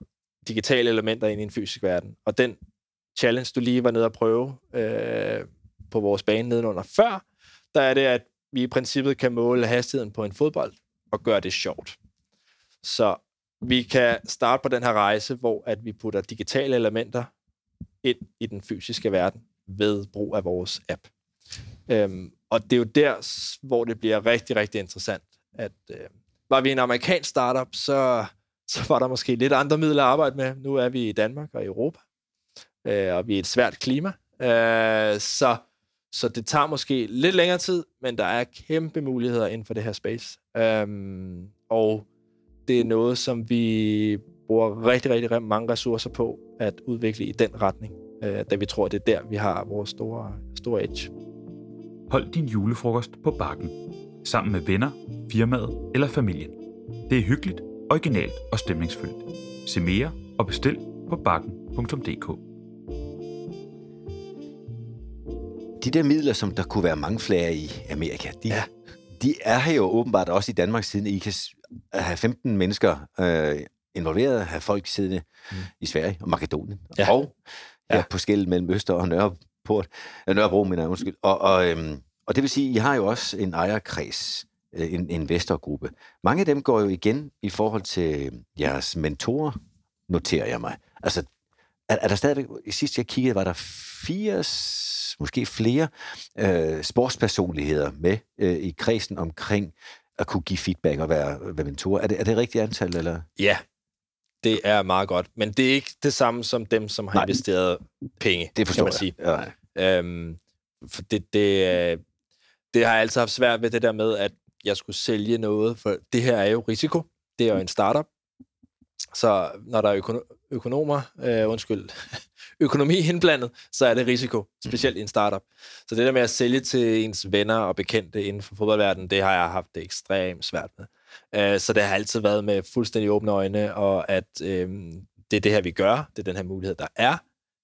digitale elementer ind i en fysisk verden. Og den challenge, du lige var nede og prøve øh, på vores bane nedenunder før, der er det, at vi i princippet kan måle hastigheden på en fodbold og gøre det sjovt. Så vi kan starte på den her rejse, hvor at vi putter digitale elementer ind i den fysiske verden ved brug af vores app. Øhm, og det er jo der, hvor det bliver rigtig, rigtig interessant, at øh, var vi en amerikansk startup, så, så var der måske lidt andre midler at arbejde med. Nu er vi i Danmark og i Europa, øh, og vi er et svært klima. Øh, så, så det tager måske lidt længere tid, men der er kæmpe muligheder inden for det her space. Øh, og det er noget, som vi bruger rigtig, rigtig mange ressourcer på at udvikle i den retning, øh, da vi tror, det er der, vi har vores store, store edge. Hold din julefrokost på bakken, sammen med venner, firmaet eller familien. Det er hyggeligt, originalt og stemningsfyldt. Se mere og bestil på bakken.dk. De der midler, som der kunne være mange flere i Amerika, de, ja. de er her jo åbenbart også i Danmark, siden I kan have 15 mennesker øh, involveret, have folk siddende mm. i Sverige og Makedonien, ja. og ja. på skældet mellem Øster og Nørreport, øh, Nørrebro, men jeg, undskyld. Og, og, øhm, og det vil sige, I har jo også en ejerkreds, øh, en investorgruppe. Mange af dem går jo igen i forhold til jeres mentorer, noterer jeg mig. Altså, er, er der stadigvæk, i sidst jeg kiggede, var der 80, måske flere øh, sportspersonligheder med øh, i kredsen omkring at kunne give feedback og være, være mentor. Er det, er det rigtigt antal? Eller? Ja, det er meget godt. Men det er ikke det samme som dem, som har Nej, investeret penge, det forstår kan man sige. Jeg. Ja. Øhm, for det, det, øh, det har jeg altid haft svært ved, det der med, at jeg skulle sælge noget, for det her er jo risiko. Det er jo en startup. Så når der er økono- økonomer, øh, undskyld, økonomi indblandet, så er det risiko, specielt i en startup. Så det der med at sælge til ens venner og bekendte inden for fodboldverdenen, det har jeg haft det ekstremt svært med. Øh, så det har altid været med fuldstændig åbne øjne, og at øh, det er det her, vi gør, det er den her mulighed, der er,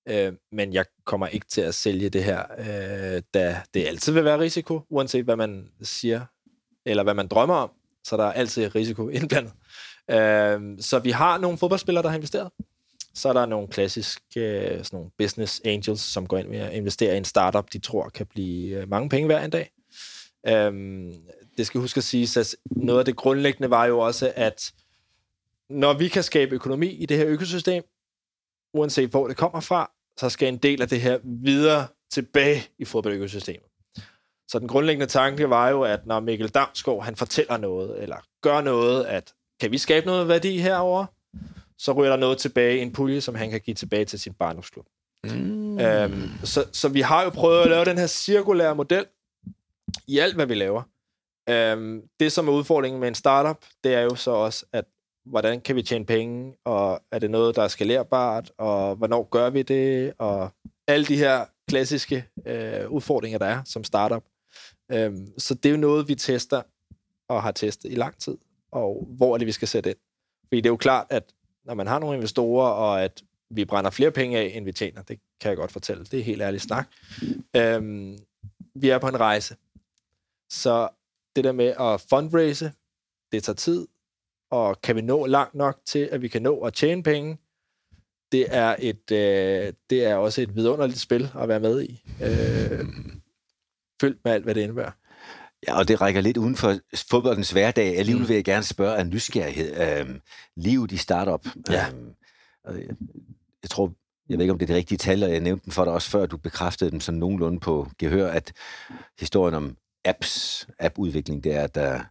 øh, men jeg kommer ikke til at sælge det her, øh, da det altid vil være risiko, uanset hvad man siger, eller hvad man drømmer om, så der er altid risiko indblandet. Øh, så vi har nogle fodboldspillere, der har investeret. Så er der nogle klassiske øh, sådan nogle business angels, som går ind med at investere i en startup, de tror kan blive øh, mange penge hver en dag. Øhm, det skal huske at sige, at noget af det grundlæggende var jo også, at når vi kan skabe økonomi i det her økosystem, uanset hvor det kommer fra, så skal en del af det her videre tilbage i fodboldøkosystemet. Så den grundlæggende tanke var jo, at når Mikkel Damsgaard han fortæller noget, eller gør noget, at kan vi skabe noget værdi herover, så ryger der noget tilbage i en pulje, som han kan give tilbage til sin barndomsklub. Mm. Øhm, så, så vi har jo prøvet at lave den her cirkulære model i alt, hvad vi laver. Øhm, det, som er udfordringen med en startup, det er jo så også, at hvordan kan vi tjene penge, og er det noget, der er skalerbart, og hvornår gør vi det, og alle de her klassiske øh, udfordringer, der er som startup. Øhm, så det er jo noget, vi tester og har testet i lang tid, og hvor er det, vi skal sætte ind. Fordi det er jo klart, at når man har nogle investorer, og at vi brænder flere penge af, end vi tjener, det kan jeg godt fortælle, det er helt ærligt snak. Øhm, vi er på en rejse. Så det der med at fundraise, det tager tid, og kan vi nå langt nok til, at vi kan nå at tjene penge, det er, et, øh, det er også et vidunderligt spil at være med i. Øh, fyldt med alt, hvad det indebærer. Ja, og det rækker lidt uden for fodboldens hverdag. Alligevel mm. vil jeg gerne spørge af nysgerrighed. Øhm, livet i startup. Ja. Øhm, jeg tror, jeg ved ikke, om det er det rigtige tal, og jeg nævnte den for dig også før, du bekræftede dem sådan nogenlunde på gehør, at historien om apps, app-udvikling, det er, at der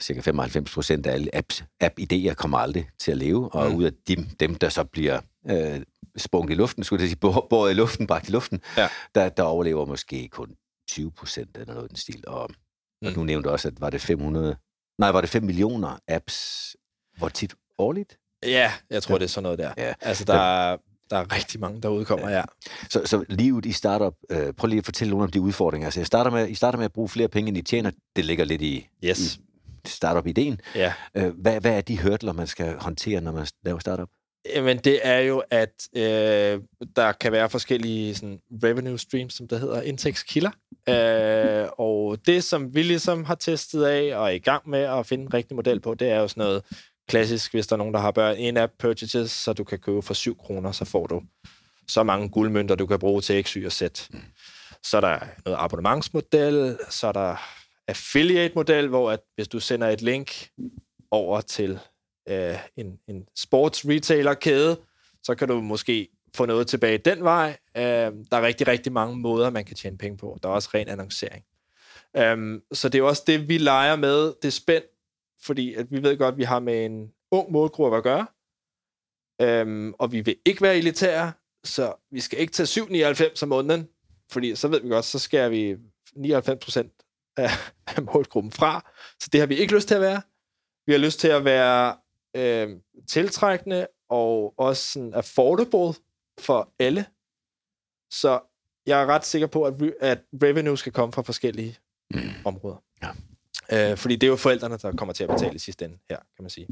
cirka 95 procent af alle apps, app-idéer kommer aldrig til at leve, og mm. ud af dem, dem, der så bliver øh, sprunget i luften, skulle jeg sige, båret i luften, bragt i luften, ja. der, der overlever måske kun 20 procent eller noget den stil. Og, mm. og du nævnte også, at var det 500, nej, var det 5 millioner apps, hvor tit årligt? Ja, jeg tror, ja. det er sådan noget der. Ja. Altså, der er, der er rigtig mange, der udkommer, ja. Så, så livet i startup, øh, prøv lige at fortælle nogle af de udfordringer. Altså, jeg starter med, I starter med at bruge flere penge, end I tjener. Det ligger lidt i, yes. i startup-ideen. Ja. Øh, hvad, hvad er de hurdler, man skal håndtere, når man laver startup? Jamen, det er jo, at øh, der kan være forskellige sådan, revenue streams, som det hedder, indtægtskilder. Øh, og det, som vi ligesom har testet af og er i gang med at finde en rigtig model på, det er jo sådan noget klassisk, hvis der er nogen, der har børn, in-app purchases, så du kan købe for 7 kroner, så får du så mange guldmønter, du kan bruge til X, Y og Z. Så er der noget abonnementsmodel, så er der affiliate-model, hvor at hvis du sender et link over til øh, en, en sports retailer-kæde, så kan du måske få noget tilbage den vej. Øh, der er rigtig, rigtig mange måder, man kan tjene penge på. Der er også ren annoncering. Um, så det er også det, vi leger med. Det er spændt, fordi at vi ved godt, at vi har med en ung målgruppe at gøre. Um, og vi vil ikke være elitære, så vi skal ikke tage 7,99 om måneden, fordi så ved vi godt, så skal vi 99 procent af, af målgruppen fra. Så det har vi ikke lyst til at være. Vi har lyst til at være øh, tiltrækkende og også sådan affordable for alle. Så jeg er ret sikker på, at, at revenue skal komme fra forskellige mm. områder. Ja. Øh, fordi det er jo forældrene, der kommer til at betale i sidste ende her, kan man sige.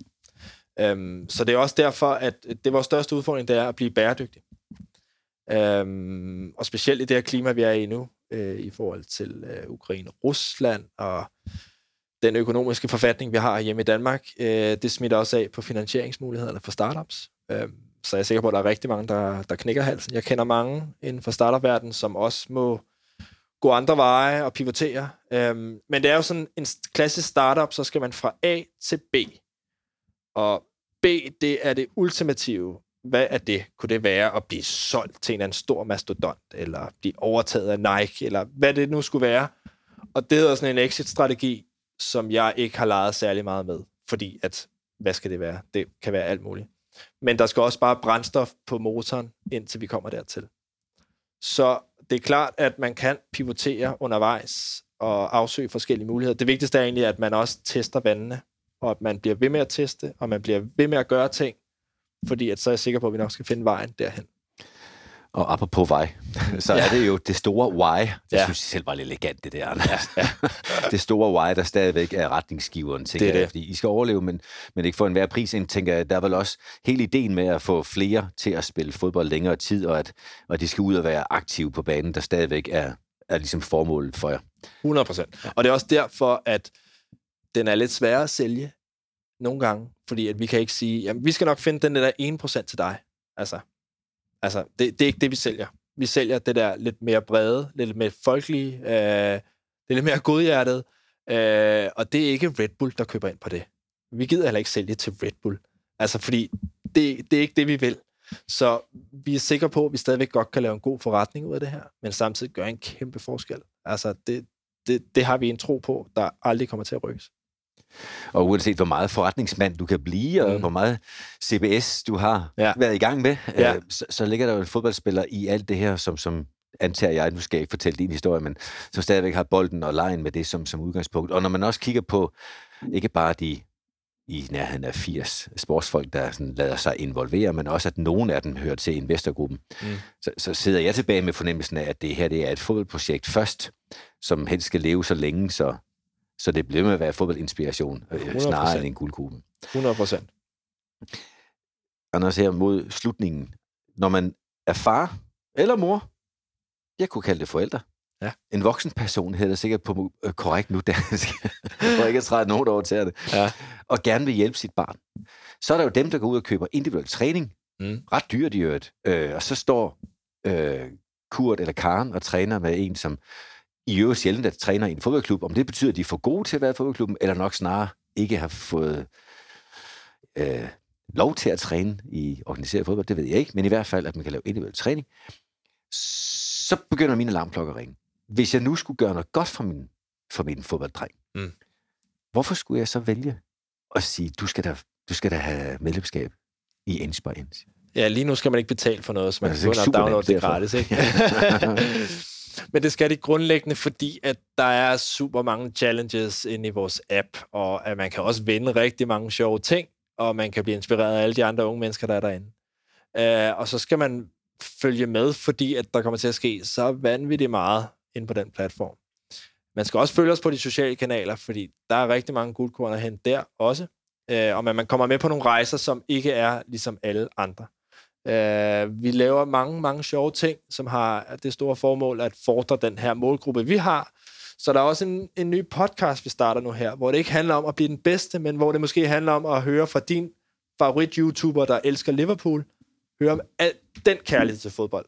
Øhm, så det er også derfor, at det vores største udfordring, det er at blive bæredygtig. Øhm, og specielt i det her klima, vi er i nu, øh, i forhold til øh, Ukraine og Rusland, og den økonomiske forfatning, vi har hjemme i Danmark, øh, det smitter også af på finansieringsmulighederne for startups. Øh, så jeg er sikker på, at der er rigtig mange, der, der knækker halsen. Jeg kender mange inden for startup-verdenen, som også må gå andre veje og pivotere. Øhm, men det er jo sådan en klassisk startup, så skal man fra A til B. Og B, det er det ultimative. Hvad er det? Kunne det være at blive solgt til en eller anden stor mastodont, eller blive overtaget af Nike, eller hvad det nu skulle være? Og det er sådan en exit-strategi, som jeg ikke har leget særlig meget med, fordi at, hvad skal det være? Det kan være alt muligt. Men der skal også bare brændstof på motoren, indtil vi kommer dertil. Så det er klart, at man kan pivotere undervejs og afsøge forskellige muligheder. Det vigtigste er egentlig, at man også tester vandene, og at man bliver ved med at teste, og man bliver ved med at gøre ting, fordi at så er jeg sikker på, at vi nok skal finde vejen derhen. Og apropos vej, så ja. er det jo det store why. Det Ja. synes jeg selv var lidt elegant, det der. Ja, ja. det store why, der stadigvæk er retningsgiveren, tænker Det er jeg. det. Fordi I skal overleve, men, men ikke få enhver pris ind, tænker jeg. Der er vel også hele ideen med at få flere til at spille fodbold længere tid, og at, og de skal ud og være aktive på banen, der stadigvæk er, er ligesom formålet for jer. 100 procent. Og det er også derfor, at den er lidt sværere at sælge nogle gange, fordi at vi kan ikke sige, jamen, vi skal nok finde den der 1% til dig. Altså, altså det, det er ikke det, vi sælger. Vi sælger det der lidt mere brede, lidt mere folkelige, øh, det er lidt mere godhjertet, øh, og det er ikke Red Bull, der køber ind på det. Vi gider heller ikke sælge til Red Bull. Altså, fordi det, det er ikke det, vi vil. Så vi er sikre på, at vi stadigvæk godt kan lave en god forretning ud af det her, men samtidig gøre en kæmpe forskel. Altså, det, det, det har vi en tro på, der aldrig kommer til at rykkes. Og uanset hvor meget forretningsmand du kan blive, og Mm. hvor meget CBS du har Ja. ja. været i gang med, Ja. øh, så, så ligger der jo en fodboldspiller i alt det her, som, som antager jeg, nu skal jeg ikke fortælle din historie, men som stadigvæk har bolden og lejen med det som, som udgangspunkt. Og når man også kigger på, ikke bare de i nærheden af 80 sportsfolk, der sådan lader sig involvere, men også at nogen af dem hører til investorgruppen, Mm. så, så sidder jeg tilbage med fornemmelsen af, at det her det er et fodboldprojekt først, som helst skal leve så længe, så, så det bliver med at være fodboldinspiration, øh, 100%. snarere end en guldgruppe. 100 procent. Anders, her mod slutningen. Når man er far eller mor, jeg kunne kalde det forældre. Ja. En voksen person hedder det sikkert på øh, korrekt nu dansk, for ikke at træde nogen over til det, Ja. og gerne vil hjælpe sit barn. Så er der jo dem, der går ud og køber individuel træning. Mm. Ret dyrt i øvrigt. Øh, og så står øh, Kurt eller Karen og træner med en, som i øvrigt sjældent at træner i en fodboldklub. Om det betyder, at de er for gode til at være i fodboldklubben, eller nok snarere ikke har fået øh, lov til at træne i organiseret fodbold, det ved jeg ikke, men i hvert fald, at man kan lave individuel træning, så begynder mine alarmklokker at ringe. Hvis jeg nu skulle gøre noget godt for min, for min fodbolddreng, Mm. hvorfor skulle jeg så vælge at sige, du skal da, du skal da have medlemskab i Inch? Ja, lige nu skal man ikke betale for noget, så man Ja, kan downloade det gratis, ikke? Men det skal de grundlæggende, fordi at der er super mange challenges inde i vores app, og at man kan også vinde rigtig mange sjove ting, og man kan blive inspireret af alle de andre unge mennesker, der er derinde. Uh, og så skal man følge med, fordi at der kommer til at ske så vanvittigt meget inde på den platform. Man skal også følge os på de sociale kanaler, fordi der er rigtig mange guldkorn at hente der også. Uh, og man, man kommer med på nogle rejser, som ikke er ligesom alle andre. Øh, vi laver mange, mange sjove ting, som har det store formål at fordre den her målgruppe, vi har. Så der er også en, en ny podcast, vi starter nu her, hvor det ikke handler om at blive den bedste, men hvor det måske handler om at høre fra din favorit-YouTuber, der elsker Liverpool, høre om al den kærlighed til fodbold.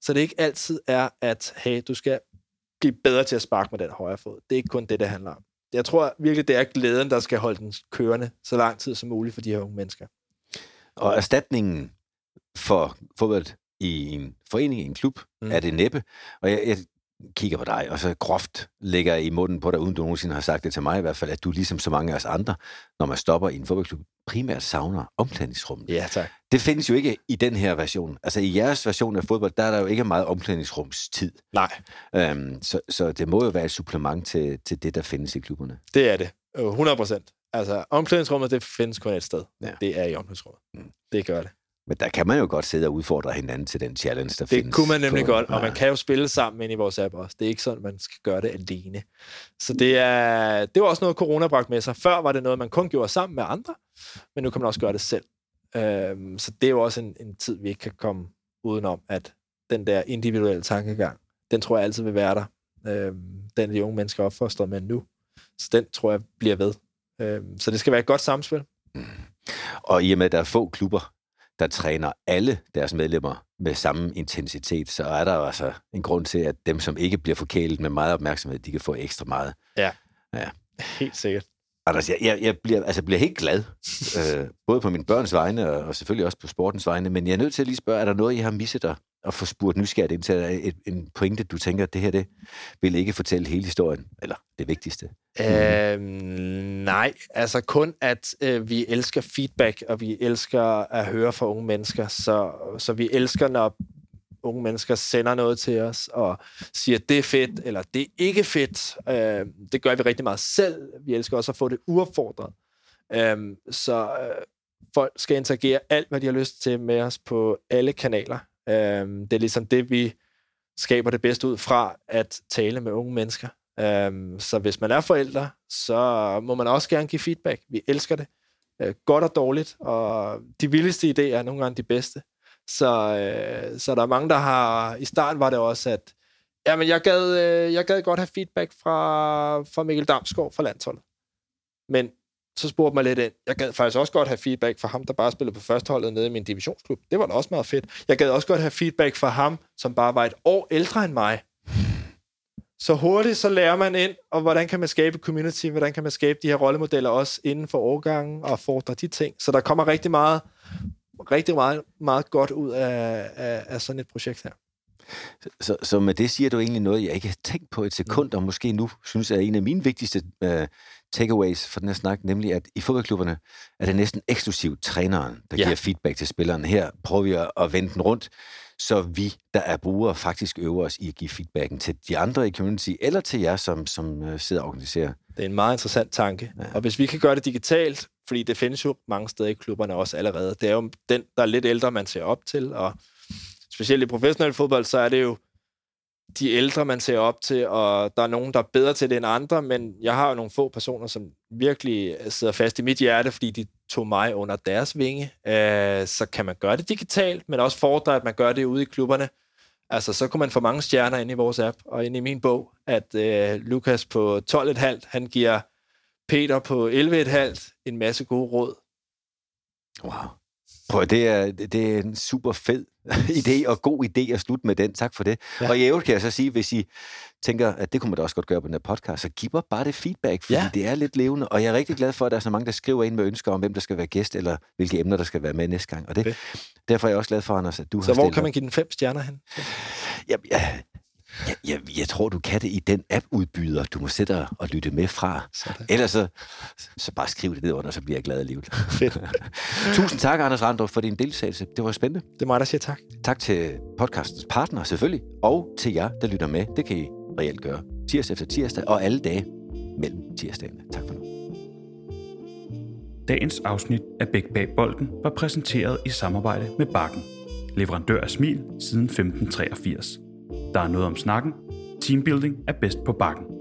Så det ikke altid er, at hey, du skal blive bedre til at sparke med den højre fod. Det er ikke kun det, det handler om. Jeg tror virkelig, det er glæden, der skal holde den kørende så lang tid som muligt for de her unge mennesker. Og erstatningen for fodbold i en forening, i en klub, mm. er det næppe. Og jeg, jeg kigger på dig, og så groft lægger i munden på dig, uden du nogensinde har sagt det til mig i hvert fald, at du ligesom så mange af os andre, når man stopper i en fodboldklub, primært savner omklædningsrummet. Ja, tak. Det findes jo ikke i den her version. Altså i jeres version af fodbold, der er der jo ikke meget omklædningsrumstid. Nej. Øhm, så, så det må jo være et supplement til, til det, der findes i klubberne. Det er det. 100 procent. Altså, omklædningsrummet, det findes kun et sted. Ja. Det er i omklædningsrummet. Mm. Det gør det. Men der kan man jo godt sidde og udfordre hinanden til den challenge, der det findes. Det kunne man nemlig på, godt, og man kan jo spille sammen ind i vores app også. Det er ikke sådan, man skal gøre det alene. Så det er, det var også noget, corona bragte med sig. Før var det noget, man kun gjorde sammen med andre, men nu kan man også gøre det selv. Øhm, så det er jo også en, en tid, vi ikke kan komme udenom, at den der individuelle tankegang, den tror jeg altid vil være der. Øhm, den de unge mennesker er opfostret med nu. Så den tror jeg bliver ved. Øhm, så det skal være et godt samspil. Mm. Og i og med, at der er få klubber, der træner alle deres medlemmer med samme intensitet, så er der jo altså en grund til, at dem, som ikke bliver forkælet med meget opmærksomhed, de kan få ekstra meget. Ja, ja. helt sikkert. Anders, jeg, jeg, jeg, bliver, altså, bliver helt glad, øh, både på mine børns vegne, og, og selvfølgelig også på sportens vegne, men jeg er nødt til at lige spørge, er der noget, I har misset der, at få spurgt nysgerrigt ind til et, en pointe, du tænker, at det her det vil ikke fortælle hele historien, eller det vigtigste? Øh, nej, altså kun, at øh, vi elsker feedback, og vi elsker at høre fra unge mennesker, så, så vi elsker, når unge mennesker sender noget til os og siger, det er fedt, eller det er ikke fedt. Øh, det gør vi rigtig meget selv. Vi elsker også at få det uopfordret. Øh, så øh, folk skal interagere alt, hvad de har lyst til med os på alle kanaler. Øh, det er ligesom det, vi skaber det bedste ud fra at tale med unge mennesker. Øh, så hvis man er forældre, så må man også gerne give feedback. Vi elsker det. Øh, godt og dårligt, og de vildeste idéer er nogle gange de bedste. Så, øh, så der er mange, der har... I starten var det også, at jamen, jeg, gad, øh, jeg gad godt have feedback fra, fra Mikkel Damsgaard fra landsholdet. Men så spurgte mig lidt ind. Jeg gad faktisk også godt have feedback fra ham, der bare spillede på førsteholdet nede i min divisionsklub. Det var da også meget fedt. Jeg gad også godt have feedback fra ham, som bare var et år ældre end mig. Så hurtigt så lærer man ind, og hvordan kan man skabe community, hvordan kan man skabe de her rollemodeller også inden for årgangen og fordre de ting. Så der kommer rigtig meget, rigtig meget, meget godt ud af, af, af sådan et projekt her. Så, så med det siger du egentlig noget, jeg ikke har tænkt på et sekund, og måske nu synes jeg er en af mine vigtigste uh, takeaways for den her snak, nemlig at i fodboldklubberne er det næsten eksklusivt træneren, der ja. giver feedback til spilleren. Her prøver vi at vende den rundt, så vi, der er brugere, faktisk øver os i at give feedbacken til de andre i community, eller til jer, som, som uh, sidder og organiserer. Det er en meget interessant tanke. Ja. Og hvis vi kan gøre det digitalt, fordi det findes jo mange steder i klubberne også allerede, det er jo den, der er lidt ældre, man ser op til, og specielt i professionel fodbold, så er det jo de ældre, man ser op til, og der er nogen, der er bedre til det end andre, men jeg har jo nogle få personer, som virkelig sidder fast i mit hjerte, fordi de tog mig under deres vinge. Øh, så kan man gøre det digitalt, men også fordre, at man gør det ude i klubberne. Altså, så kunne man få mange stjerner ind i vores app, og ind i min bog, at øh, Lukas på 12,5, han giver Peter på 11,5 en masse gode råd. Wow. Prøv, det er, det er en super fed idé og god idé at slutte med den. Tak for det. Ja. Og i øvrigt kan jeg så sige, hvis I tænker, at det kunne man da også godt gøre på den her podcast, så giv bare det feedback, fordi ja. det er lidt levende. Og jeg er rigtig glad for, at der er så mange, der skriver ind med ønsker om, hvem der skal være gæst, eller hvilke emner, der skal være med næste gang. Og det, okay. derfor er jeg også glad for, Anders, at du så har Så hvor kan man give den fem stjerner hen? Ja, ja, jeg, jeg, jeg tror, du kan det i den app-udbyder, du må sætte og lytte med fra. Sådan. Ellers så, så bare skriv det ned under, så bliver jeg glad alligevel. Fedt. Tusind tak, Anders Randrup, for din deltagelse. Det var spændende. Det er mig, der siger tak. Tak til podcastens partner, selvfølgelig, og til jer, der lytter med. Det kan I reelt gøre tirsdag efter tirsdag, og alle dage mellem tirsdagene. Tak for nu. Dagens afsnit af Bæk Bag Bolden var præsenteret i samarbejde med Bakken. Leverandør af smil siden 1583. Der er noget om snakken. Teambuilding er bedst på bakken.